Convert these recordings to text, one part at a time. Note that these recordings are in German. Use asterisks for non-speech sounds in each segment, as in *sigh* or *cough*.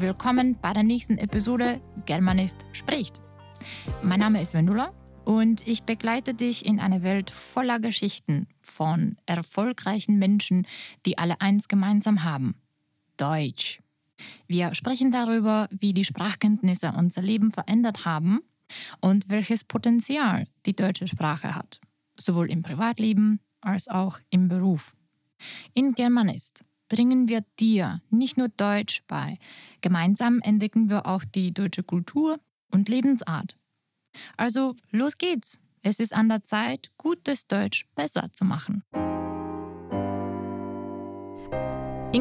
willkommen bei der nächsten Episode Germanist spricht. Mein Name ist Vendula und ich begleite dich in eine Welt voller Geschichten von erfolgreichen Menschen, die alle eins gemeinsam haben. Deutsch. Wir sprechen darüber, wie die Sprachkenntnisse unser Leben verändert haben und welches Potenzial die deutsche Sprache hat, sowohl im Privatleben als auch im Beruf. In Germanist bringen wir dir nicht nur Deutsch bei. Gemeinsam entdecken wir auch die deutsche Kultur und Lebensart. Also los geht's. Es ist an der Zeit, gutes Deutsch besser zu machen.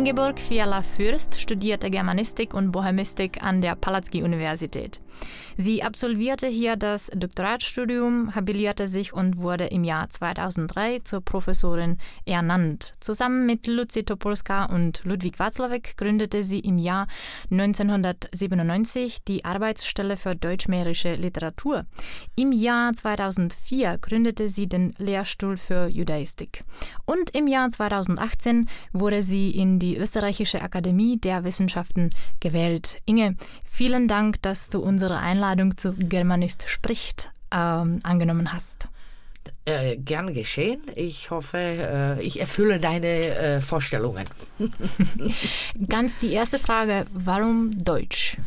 Ingeborg Fiala-Fürst studierte Germanistik und Bohemistik an der Palatzky-Universität. Sie absolvierte hier das Doktoratstudium, habilierte sich und wurde im Jahr 2003 zur Professorin ernannt. Zusammen mit Lucy Topolska und Ludwig Watzlawick gründete sie im Jahr 1997 die Arbeitsstelle für deutschmährische Literatur. Im Jahr 2004 gründete sie den Lehrstuhl für Judaistik. Und im Jahr 2018 wurde sie in die Österreichische Akademie der Wissenschaften gewählt. Inge, vielen Dank, dass du unsere Einladung zu Germanist spricht ähm, angenommen hast. Äh, gern geschehen. Ich hoffe, äh, ich erfülle deine äh, Vorstellungen. *laughs* Ganz die erste Frage, warum Deutsch?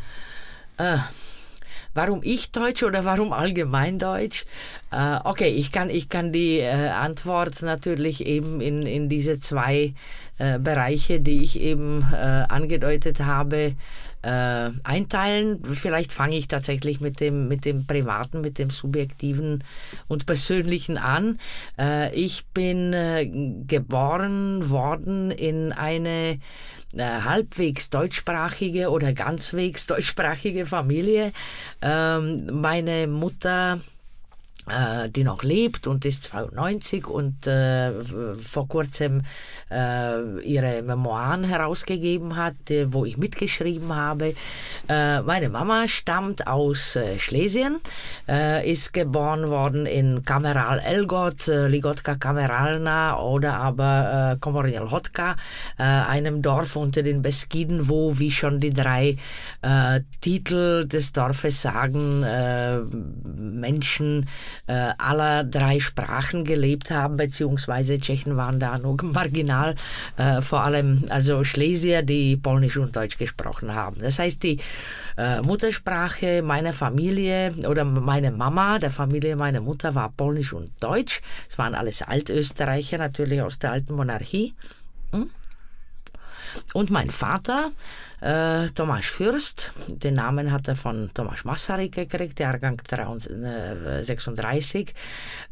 Warum ich Deutsch oder warum allgemein Deutsch? Äh, okay, ich kann, ich kann die äh, Antwort natürlich eben in, in diese zwei äh, Bereiche, die ich eben äh, angedeutet habe, äh, einteilen. Vielleicht fange ich tatsächlich mit dem, mit dem Privaten, mit dem Subjektiven und Persönlichen an. Äh, ich bin geboren worden in eine halbwegs deutschsprachige oder ganzwegs deutschsprachige Familie. Ähm, meine Mutter äh, die noch lebt und ist 92 und äh, vor kurzem äh, ihre Memoiren herausgegeben hat, wo ich mitgeschrieben habe. Äh, meine Mama stammt aus äh, Schlesien, ist geboren worden in Kameral Elgot, Ligotka Kameralna oder aber Komornjal Hotka, einem Dorf unter den Beskiden, wo, wie schon die drei Titel des Dorfes sagen, Menschen äh, aller drei Sprachen gelebt haben, beziehungsweise Tschechen waren da nur *laughs* marginal, äh, vor allem also Schlesier, die Polnisch und Deutsch gesprochen haben. Das heißt, die äh, Muttersprache meiner Familie oder meine Mama, der Familie meiner Mutter war Polnisch und Deutsch. Es waren alles Altösterreicher, natürlich aus der alten Monarchie. Hm? Und mein Vater, äh, Thomas Fürst, den Namen hat er von Thomas Masaryk gekriegt, Jahrgang 36,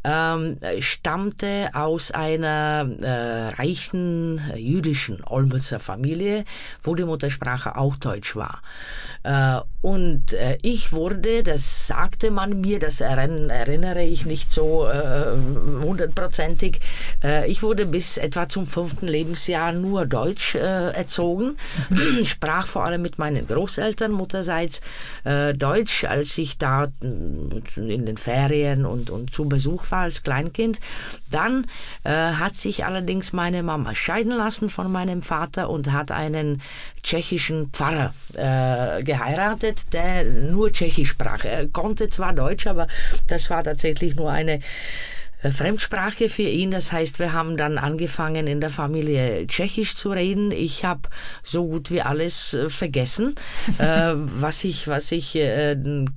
ähm, stammte aus einer äh, reichen äh, jüdischen Olmützer Familie, wo die Muttersprache auch Deutsch war. Äh, und äh, ich wurde, das sagte man mir, das erinnere ich nicht so äh, hundertprozentig, ich wurde bis etwa zum fünften Lebensjahr nur Deutsch erzogen, *clears throat* sprach sprach vor allem mit meinen Großeltern mutterseits äh, Deutsch, als ich da äh, in den Ferien und, und zu Besuch war als Kleinkind. Dann äh, hat sich allerdings meine Mama scheiden lassen von meinem Vater und hat einen tschechischen Pfarrer äh, geheiratet, der nur Tschechisch sprach. Er konnte zwar Deutsch, aber das war tatsächlich nur eine Fremdsprache für ihn. Das heißt, wir haben dann angefangen in der Familie Tschechisch zu reden. Ich habe so gut wie alles äh, vergessen, äh, *laughs* was ich, was ich äh,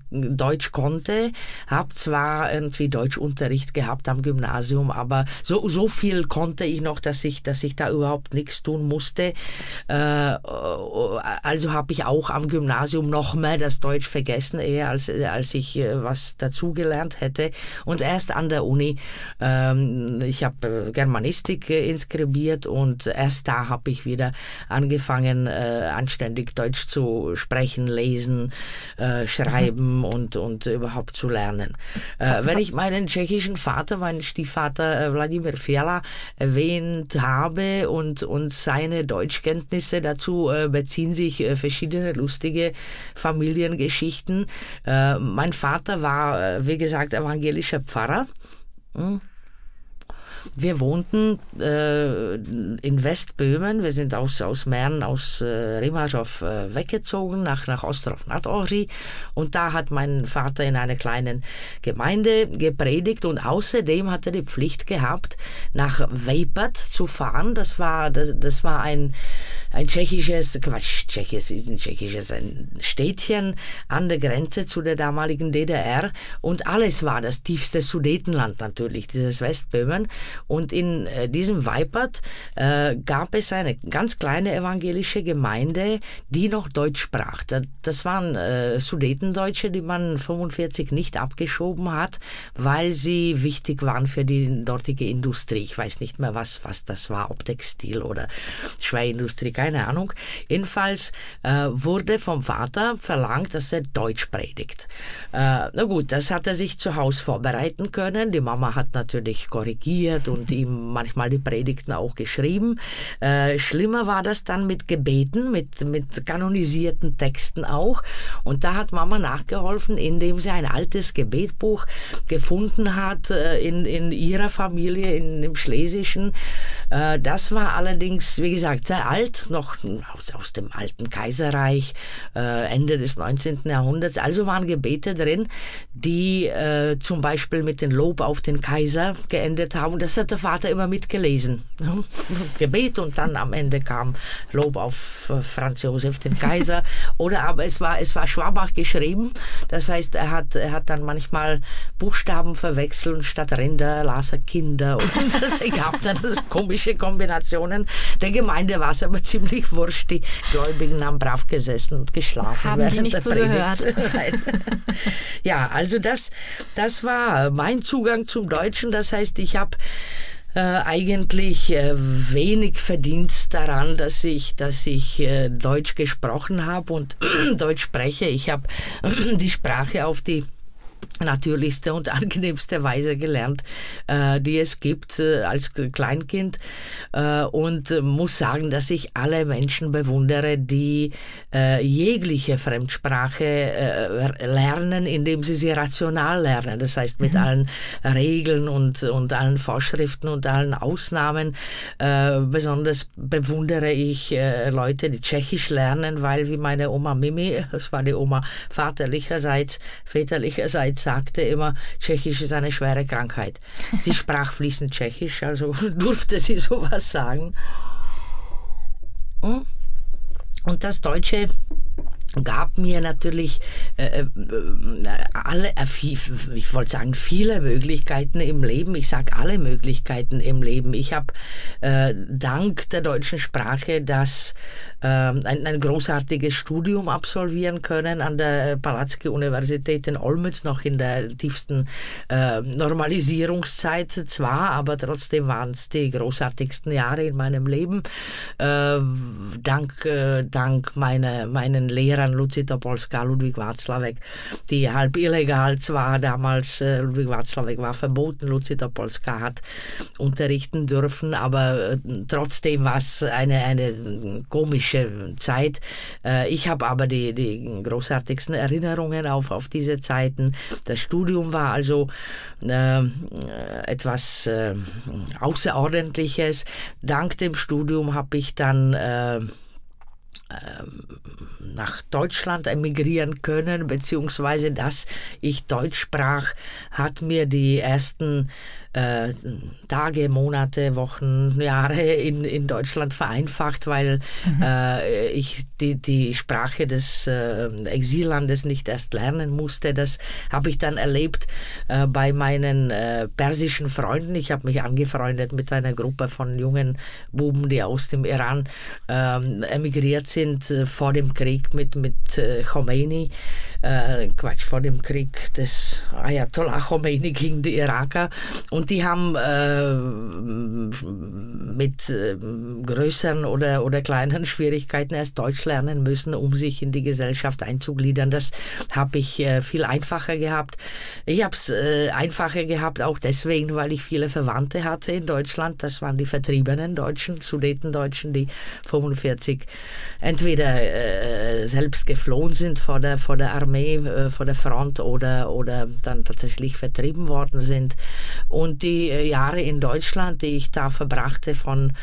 Deutsch konnte. Habe zwar irgendwie Deutschunterricht gehabt am Gymnasium, aber so, so viel konnte ich noch, dass ich, dass ich da überhaupt nichts tun musste. Äh, also habe ich auch am Gymnasium noch mehr das Deutsch vergessen, eher als, als ich äh, was dazugelernt hätte. Und erst an der Uni ähm, ich habe äh, Germanistik äh, inskribiert und erst da habe ich wieder angefangen, äh, anständig Deutsch zu sprechen, lesen, schreiben mhm. und, und überhaupt zu lernen. wenn ich meinen tschechischen Vater, meinen Stiefvater Wladimir Fiala erwähnt habe und, und seine Deutschkenntnisse dazu beziehen sich verschiedene lustige Familiengeschichten. mein Vater war, wie gesagt, evangelischer Pfarrer. Hm? Wir wohnten äh, in Westböhmen. Wir sind aus, aus Mähren, aus äh, Rimaschow äh, weggezogen nach, nach Ostrov nad. Und da hat mein Vater in einer kleinen Gemeinde gepredigt und außerdem hat er die Pflicht gehabt, nach Weipert zu fahren. Das war, das, das war ein, ein tschechisches, Quatsch, tschechisches, tschechisches ein Städtchen an der Grenze zu der damaligen DDR und alles war das tiefste Sudetenland natürlich, dieses Westböhmen. Und in äh, diesem Weipert äh, gab es eine ganz kleine evangelische Gemeinde, die noch Deutsch sprach. Das, waren äh, Sudetendeutsche, die man 45 nicht abgeschoben hat, weil sie wichtig waren für die dortige Industrie. Ich weiß nicht mehr, was, was das war, ob Textil oder Schwerindustrie, keine Ahnung. Jedenfalls äh, wurde vom Vater verlangt, dass er Deutsch predigt. Äh, na gut, das hat er sich zu Hause vorbereiten können. Die Mama hat natürlich korrigiert und ihm manchmal die Predigten auch geschrieben. Äh, schlimmer war das dann mit Gebeten, mit, mit kanonisierten Texten auch. Und da hat Mama nachgeholfen, indem sie ein altes Gebetbuch gefunden hat äh, in, in ihrer Familie, in dem Schlesischen. Äh, das war allerdings, wie gesagt, sehr alt, noch aus, aus dem alten Kaiserreich, äh, Ende des 19. Jahrhunderts. Also waren Gebete drin, die äh, zum Beispiel mit dem Lob auf den Kaiser geendet haben. Und das hat der Vater immer mitgelesen. *laughs* Gebet und dann am Ende kam Lob auf Franz Josef, den Kaiser. *laughs* Oder aber es war, es war Schwabach geschrieben. Das heißt, er hat, er hat dann manchmal Buchstaben verwechselt und statt Rinder las er Kinder. Und *laughs* das gab dann komische Kombinationen. Der Gemeinde war es aber ziemlich wurscht. Die Gläubigen haben brav gesessen und geschlafen. Haben die nicht so gehört. ja, also das, das war mein Zugang zum Deutschen. Das heißt, ich habe äh, eigentlich äh, wenig Verdienst daran, dass ich, dass ich äh, Deutsch gesprochen habe und *clears throat* Deutsch spreche. Ich habe *clears throat* die Sprache auf die natürlichste und *laughs* angenehmste Weise gelernt, äh, die es gibt äh, als Kleinkind äh, und muss sagen, dass ich alle Menschen bewundere, die jegliche Fremdsprache lernen, indem sie sie rational lernen. Das heißt mit mhm. allen Regeln und, und allen Vorschriften und allen Ausnahmen. Besonders bewundere ich Leute, die Tschechisch lernen, weil wie meine Oma Mimi, *laughs* das war die Oma vaterlicherseits, väterlicherseits sagte immer, Tschechisch ist eine schwere Krankheit. Sie *laughs* sprach fließend Tschechisch, also *laughs* durfte sie sowas sagen. Hm? Und das Deutsche gab mir natürlich äh, äh alle, äh, ich wollte sagen, viele Möglichkeiten im Leben. Ich sage alle Möglichkeiten im Leben. Ich habe äh, dank der deutschen Sprache das äh, ein, ein, großartiges Studium absolvieren können an der Palatzki-Universität in Olmütz, noch in der tiefsten äh, Normalisierungszeit zwar, aber trotzdem waren es die großartigsten Jahre in meinem Leben. dank, dank meine, meinen Lehrern Lehrern Luzi Topolska, Ludwig Watzlawick, die halb illegal zwar damals, äh, Ludwig Watzlawick war verboten, Luzi Topolska hat unterrichten dürfen, aber äh, trotzdem war es eine, eine komische Zeit. Äh, ich habe aber die, die großartigsten Erinnerungen auf, auf diese Zeiten. Das Studium war also etwas Außerordentliches. Dank dem Studium habe ich dann nach Deutschland emigrieren können, beziehungsweise dass ich Deutsch sprach, hat mir die ersten äh, Tage, Monate, Wochen, Jahre in, in Deutschland vereinfacht, weil mhm. äh, ich die, die Sprache des äh, Exillandes nicht erst lernen musste. Das habe ich dann erlebt äh, bei meinen äh, persischen Freunden. Ich habe mich angefreundet mit einer Gruppe von jungen Buben, die aus dem Iran ähm, emigriert sind äh, vor dem Krieg mit, mit Khomeini. Quatsch, vor dem Krieg des Ayatollah Khomeini gegen die Iraker. Und die haben äh, mit äh, größeren oder, oder kleineren Schwierigkeiten erst Deutsch lernen müssen, um sich in die Gesellschaft einzugliedern. Das habe ich äh, viel einfacher gehabt. Ich habe es äh, einfacher gehabt, auch deswegen, weil ich viele Verwandte hatte in Deutschland. Das waren die vertriebenen Deutschen, Sudetendeutschen, die 45 entweder äh, selbst geflohen sind vor der, vor der Armee, äh, vor der Front oder, oder dann tatsächlich vertrieben worden sind. Und die äh, Jahre in Deutschland, die ich da verbrachte von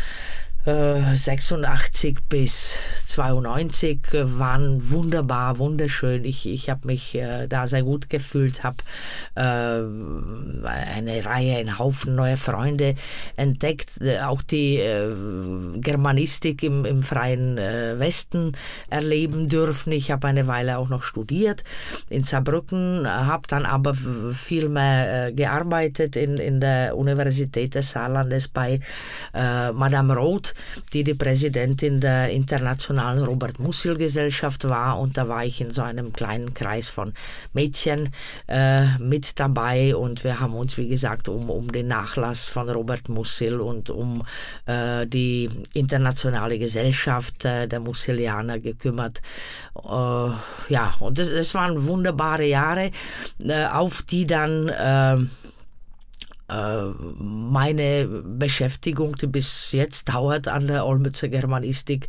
86 äh, bis 92 waren wunderbar, wunderschön. Ich, ich habe mich äh, da sehr gut gefühlt, habe äh, eine Reihe, einen Haufen neuer Freunde entdeckt, äh, auch die äh, Germanistik im, im freien äh, Westen erleben dürfen. Ich habe eine Weile auch noch studiert in Saarbrücken, habe dann aber viel mehr gearbeitet in, in der Universität des Saarlandes bei Madame Roth die die Präsidentin der Internationalen Robert-Musil-Gesellschaft war. Und da war ich in so einem kleinen Kreis von Mädchen äh, mit dabei. Und wir haben uns, wie gesagt, um, um den Nachlass von Robert Musil und um äh, die internationale Gesellschaft äh, der Mussilianer gekümmert. Äh, ja, und das, das waren wunderbare Jahre, äh, auf die dann äh, meine Beschäftigung, die bis jetzt dauert an der Olmützer Germanistik,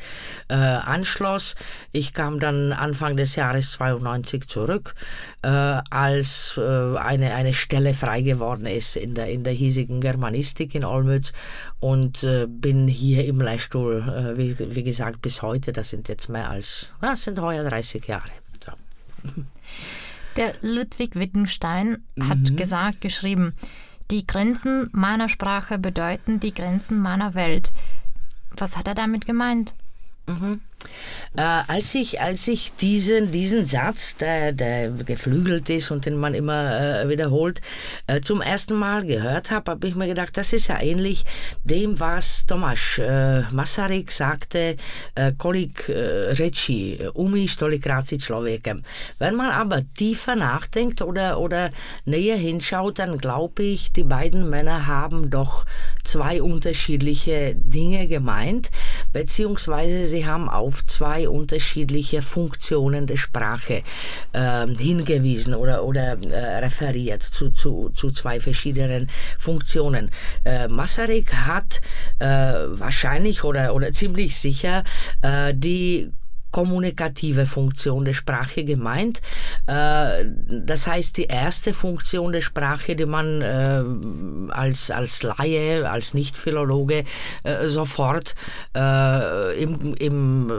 äh, anschloss. Ich kam dann Anfang des Jahres 92 zurück, äh, als äh, eine, eine Stelle frei geworden ist in der, in der hiesigen Germanistik in Olmütz und äh, bin hier im Lehrstuhl, äh, wie, wie, gesagt, bis heute. Das sind jetzt mehr als, das sind heuer 30 Jahre. So. Der Ludwig Wittgenstein hat mhm. gesagt, geschrieben, die Grenzen meiner Sprache bedeuten die Grenzen meiner Welt. Was hat er damit gemeint? Mhm. Äh, als ich, als ich diesen, diesen Satz, der, der geflügelt ist und den man immer äh, wiederholt, äh, zum ersten Mal gehört habe, habe ich mir gedacht, das ist ja ähnlich dem, was Tomasz äh, Masaryk sagte, äh, kolik äh, reči, umíš tolikrát si člověkem. Wenn man aber tiefer nachdenkt oder, oder näher hinschaut, dann glaube ich, die beiden Männer haben doch zwei unterschiedliche Dinge gemeint, beziehungsweise sie haben auf zwei unterschiedliche Funktionen der Sprache äh, hingewiesen oder, oder äh, referiert zu, zu, zu zwei verschiedenen Funktionen. Äh, Masaryk hat äh, wahrscheinlich oder, oder ziemlich sicher äh, die kommunikative Funktion der Sprache gemeint. Äh, das heißt, die erste Funktion der Sprache, die man äh, als, als Laie, als Nicht-Philologe äh, sofort im, im,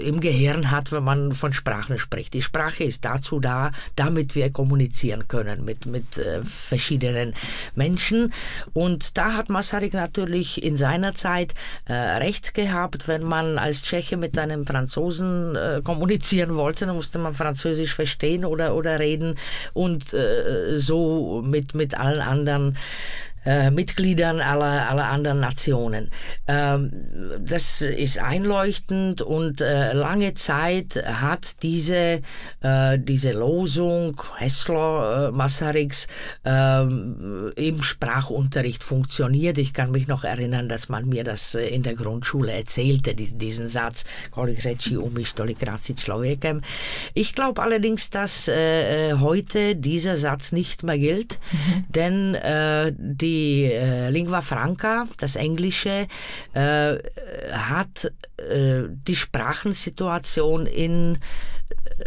im Gehirn hat, wenn man von Sprachen spricht. Die Sprache ist dazu da, damit wir kommunizieren können mit, mit verschiedenen Menschen. Und da hat Masaryk natürlich in seiner Zeit recht gehabt, wenn man als Tscheche mit einem Franzosen Franzosen äh, kommunizieren wollte, dann musste man Französisch verstehen oder, oder reden. Und äh, so mit, mit allen anderen äh, Mitgliedern aller, aller anderen Nationen. Ähm, das ist einleuchtend und äh, lange Zeit hat diese, äh, diese Losung Hessler, äh, Masaryks ähm, im Sprachunterricht funktioniert. Ich kann mich noch erinnern, dass man mir das äh, in der Grundschule erzählte, diesen Satz, ich glaube allerdings, dass äh, heute dieser Satz nicht mehr gilt, mhm. denn die die äh, Lingua Franca, das Englische, äh, hat die Sprachensituation in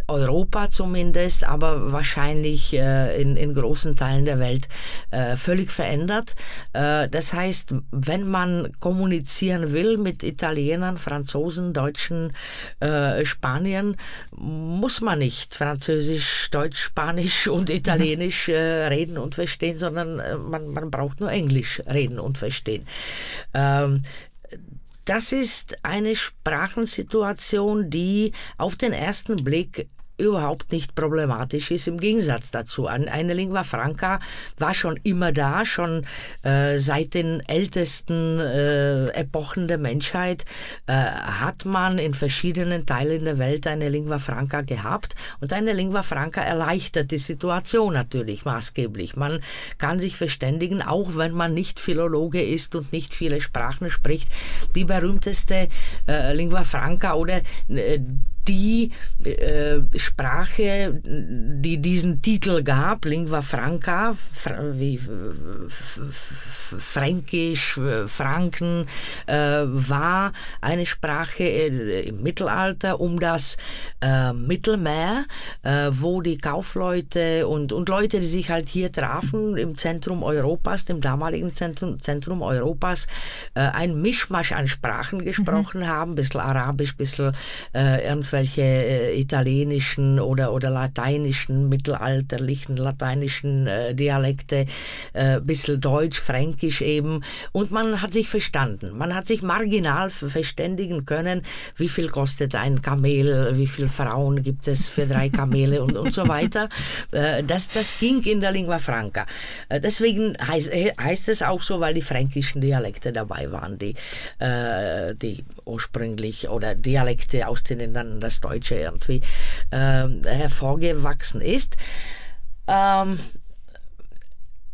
Europa zumindest, aber wahrscheinlich äh, in, in großen Teilen der Welt äh, völlig verändert. Äh, das heißt, wenn man kommunizieren will mit Italienern, Franzosen, Deutschen, äh, Spaniern, muss man nicht Französisch, Deutsch, Spanisch *laughs* und Italienisch äh, reden und verstehen, sondern äh, man, man braucht nur Englisch reden und verstehen. Das ist eine Sprachensituation, die auf den ersten Blick überhaupt nicht problematisch ist. Im Gegensatz dazu, eine Lingua Franca war schon immer da, schon äh, seit den ältesten äh, Epochen der Menschheit äh, hat man in verschiedenen Teilen der Welt eine Lingua Franca gehabt und eine Lingua Franca erleichtert die Situation natürlich maßgeblich. Man kann sich verständigen, auch wenn man nicht Philologe ist und nicht viele Sprachen spricht. Die berühmteste äh, Lingua Franca oder äh, die äh, Sprache, die diesen Titel gab, Lingua Franca, wie Fränkisch, Franken, äh, war eine Sprache äh, im Mittelalter um das äh, Mittelmeer, äh, wo die Kaufleute und, und Leute, die sich halt hier trafen, im Zentrum Europas, dem damaligen Zentrum, Zentrum Europas, äh, ein Mischmasch an Sprachen gesprochen mhm. haben, ein bisschen Arabisch, ein bisschen äh, irgendwelche äh, italienischen oder, oder lateinischen, mittelalterlichen lateinischen äh, Dialekte, äh, bisschen Deutsch, Fränkisch eben. Und man hat sich verstanden. Man hat sich marginal verständigen können, wie viel kostet ein Kamel, wie viele Frauen gibt es für drei Kamele und, und so weiter. Äh, das, das ging in der Lingua Franca. Äh, deswegen heißt, heißt es auch so, weil die fränkischen Dialekte dabei waren, die, die ursprünglich oder Dialekte, aus denen dann das Deutsche irgendwie hervorgewachsen ist. Ähm,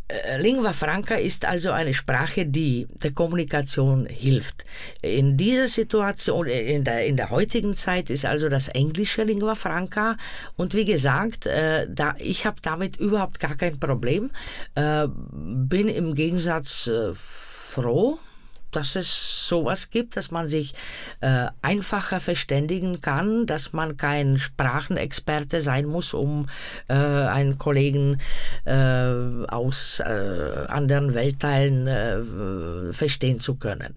äh, Lingua Franca ist also eine Sprache, die der Kommunikation hilft. In dieser Situation, in der, in der heutigen Zeit ist also das englische Lingua Franca und wie gesagt, äh, da, ich habe damit überhaupt gar kein Problem, äh, bin im Gegensatz äh, froh, dass es sowas gibt, dass man sich äh, einfacher verständigen kann, dass man kein Sprachenexperte sein muss, um äh, einen Kollegen äh, aus äh, anderen Weltteilen äh, verstehen zu können.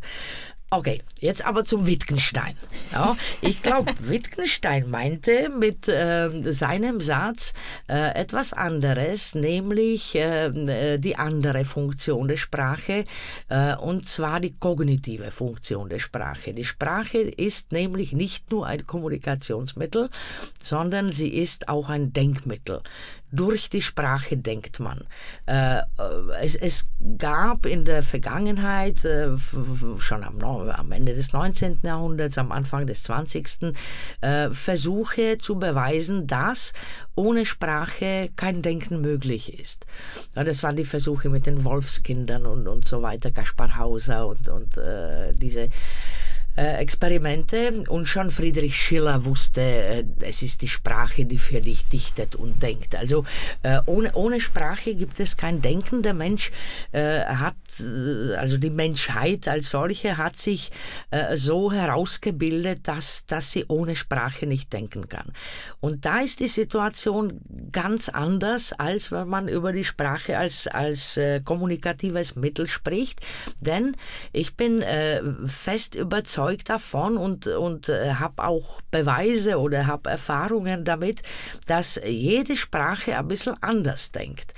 Okay, jetzt aber zum Wittgenstein. Ja, ich glaube, *laughs* Wittgenstein meinte mit äh, seinem Satz äh, etwas anderes, nämlich äh, die andere Funktion der Sprache, äh, und zwar die kognitive Funktion der Sprache. Die Sprache ist nämlich nicht nur ein Kommunikationsmittel, sondern sie ist auch ein Denkmittel durch die Sprache denkt man. Äh, es, gab in der Vergangenheit, äh, schon am, Ende des 19. Jahrhunderts, am Anfang des 20. Äh, Versuche zu beweisen, dass ohne Sprache kein Denken möglich ist. Das waren die Versuche mit den Wolfskindern und, und so weiter, Kaspar Hauser und, und diese Experimente und schon Friedrich Schiller wusste, äh, es ist die Sprache, die für dich dichtet und denkt. Also äh, ohne, ohne Sprache gibt es kein Denken. Der Mensch hat, also die Menschheit als solche hat sich so herausgebildet, dass, dass sie ohne Sprache nicht denken kann. Und da ist die Situation ganz anders, als wenn man über die Sprache als, als kommunikatives Mittel spricht. Denn ich bin fest überzeugt, überzeugt davon und, und äh, habe auch Beweise oder habe Erfahrungen damit, dass jede Sprache ein bisschen anders denkt.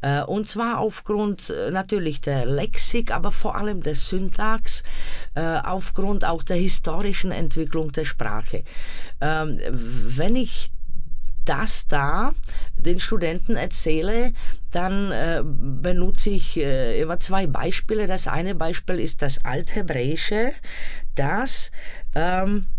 Äh, und zwar aufgrund äh, natürlich der Lexik, aber vor allem der Syntax, aufgrund auch der historischen Entwicklung der Sprache. Ähm, wenn ich das da den Studenten erzähle, dann äh, benutze ich äh, immer zwei Beispiele. Das eine Beispiel ist das Althebräische, das ähm, äh,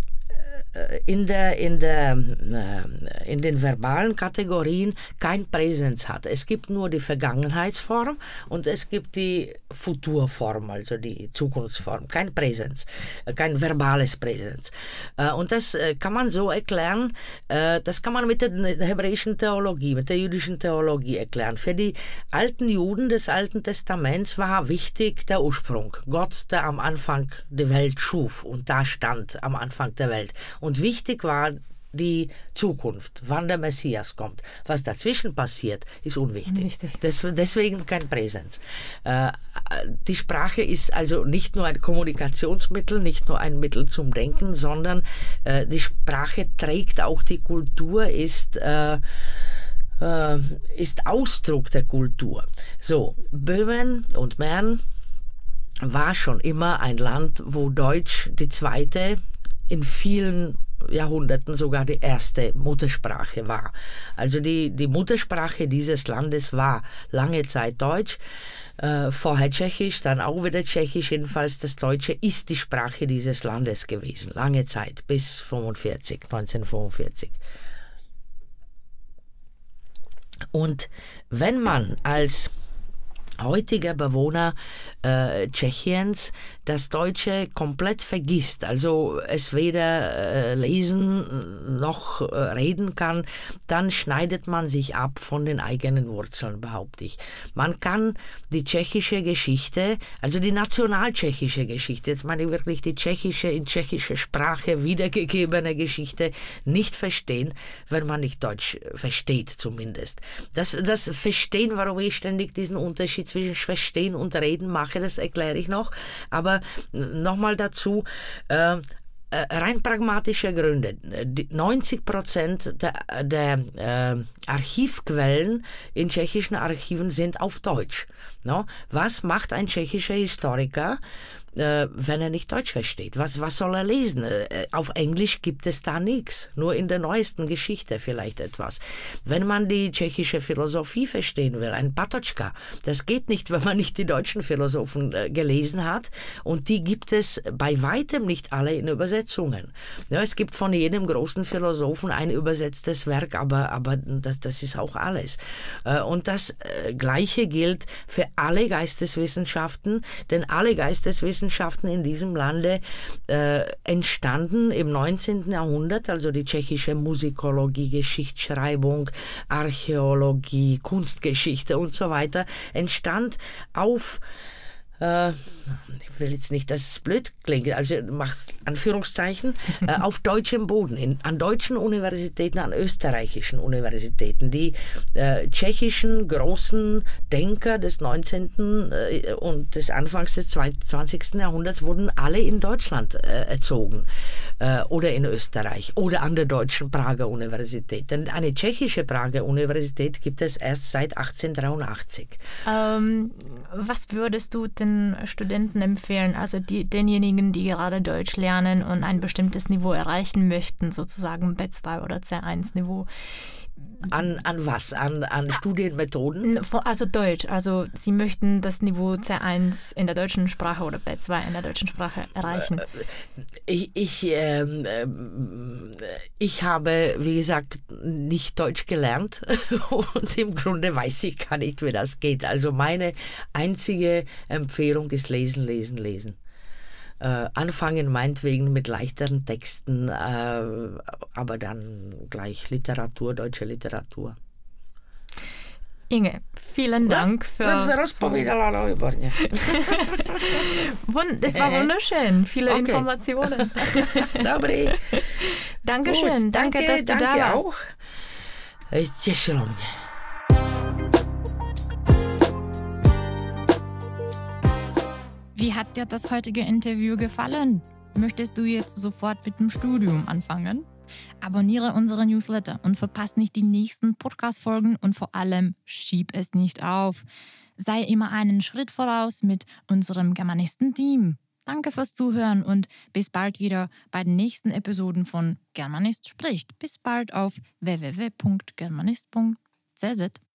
in, der, in, der, äh, in den verbalen Kategorien kein Präsens hat. Es gibt nur die Vergangenheitsform und es gibt die Futurform, also die Zukunftsform. Kein Präsens, äh, kein verbales Präsens. Und das kann man so erklären, das kann man mit der hebräischen Theologie, mit der jüdischen Theologie erklären. Für die alten Juden des Alten Testaments war wichtig der Ursprung. Gott, der am Anfang die Welt schuf und da stand am Anfang der Welt. Und wichtig war die Zukunft, wann der Messias kommt. Was dazwischen passiert, ist unwichtig. Des, deswegen kein Präsens. Äh, die Sprache ist also nicht nur ein Kommunikationsmittel, nicht nur ein Mittel zum Denken, sondern äh, die Sprache trägt auch die Kultur, ist äh, ist Ausdruck der Kultur. So, Böhmen und Mähren war schon immer ein Land, wo Deutsch die zweite in vielen Jahrhunderten sogar die erste Muttersprache war. Also die, die Muttersprache dieses Landes war lange Zeit Deutsch, äh, vorher Tschechisch, dann auch wieder Tschechisch. Jedenfalls das Deutsche ist die Sprache dieses Landes gewesen, lange Zeit, bis 45, 1945. Und wenn man als heutige Bewohner äh, Tschechiens das Deutsche komplett vergisst, also es weder äh, lesen noch äh, reden kann, dann schneidet man sich ab von den eigenen Wurzeln, behaupte ich. Man kann die tschechische Geschichte, also die nationaltschechische Geschichte, jetzt meine ich wirklich die tschechische in tschechischer Sprache wiedergegebene Geschichte, nicht verstehen, wenn man nicht Deutsch versteht zumindest. Das, das Verstehen, warum ich ständig diesen Unterschied zwischen Verstehen und Reden mache, das erkläre ich noch. Aber nochmal dazu, äh, äh, rein pragmatische Gründe. 90 Prozent der, der äh, Archivquellen in tschechischen Archiven sind auf Deutsch. No? Was macht ein tschechischer Historiker? Äh, wenn er nicht Deutsch versteht? Was, was soll er lesen? Äh, auf Englisch gibt es da nichts, nur in der neuesten Geschichte vielleicht etwas. Wenn man die tschechische Philosophie verstehen will, ein Patočka, das geht nicht, *laughs* wenn man nicht die deutschen Philosophen äh, gelesen hat und die gibt es bei weitem nicht alle in Übersetzungen. Ja, es gibt von jedem großen Philosophen ein übersetztes Werk, aber, aber das, das ist auch alles. Äh, und das äh, Gleiche gilt für alle Geisteswissenschaften, denn alle Geisteswissenschaften Wissenschaften in diesem Lande äh, entstanden im 19. Jahrhundert, also die tschechische Musikologie, Geschichtsschreibung, Archäologie, Kunstgeschichte und so weiter, entstand auf ich will jetzt nicht, dass es blöd klingt, also machst Anführungszeichen, äh, *laughs* auf deutschem Boden, in, an deutschen Universitäten, an österreichischen Universitäten. Die äh, tschechischen großen Denker des 19. Äh, und des Anfangs des 20. Jahrhunderts wurden alle in Deutschland äh, erzogen äh, oder in Österreich oder an der deutschen Prager Universität. Denn eine tschechische Prager Universität gibt es erst seit 1883. Ähm, was würdest du denn den Studenten empfehlen, also die, denjenigen, die gerade Deutsch lernen und ein bestimmtes Niveau erreichen möchten, sozusagen B2 oder C1-Niveau? An, an was? An, an Studienmethoden? Also Deutsch. Also Sie möchten das Niveau C1 in der deutschen Sprache oder B2 in der deutschen Sprache erreichen. Äh, ich, ich, ähm, äh, ich habe, wie gesagt, nicht Deutsch gelernt *laughs* und im Grunde weiß ich gar nicht, wie das geht. Also meine einzige Empfehlung ist lesen, lesen, lesen äh, anfangen, meinetwegen mit leichteren Texten, äh, aber dann gleich Literatur, deutsche Literatur. Inge, vielen Dank für. *laughs* das war wunderschön. Viele okay. Informationen. *laughs* Dankeschön. Gut, danke, danke, dass du danke da warst. auch. Wie hat dir das heutige Interview gefallen? Möchtest du jetzt sofort mit dem Studium anfangen? Abonniere unsere Newsletter und verpasse nicht die nächsten Podcast-Folgen und vor allem schieb es nicht auf. Sei immer einen Schritt voraus mit unserem Germanisten-Team. Danke fürs Zuhören und bis bald wieder bei den nächsten Episoden von Germanist spricht. Bis bald auf www.germanist.cz.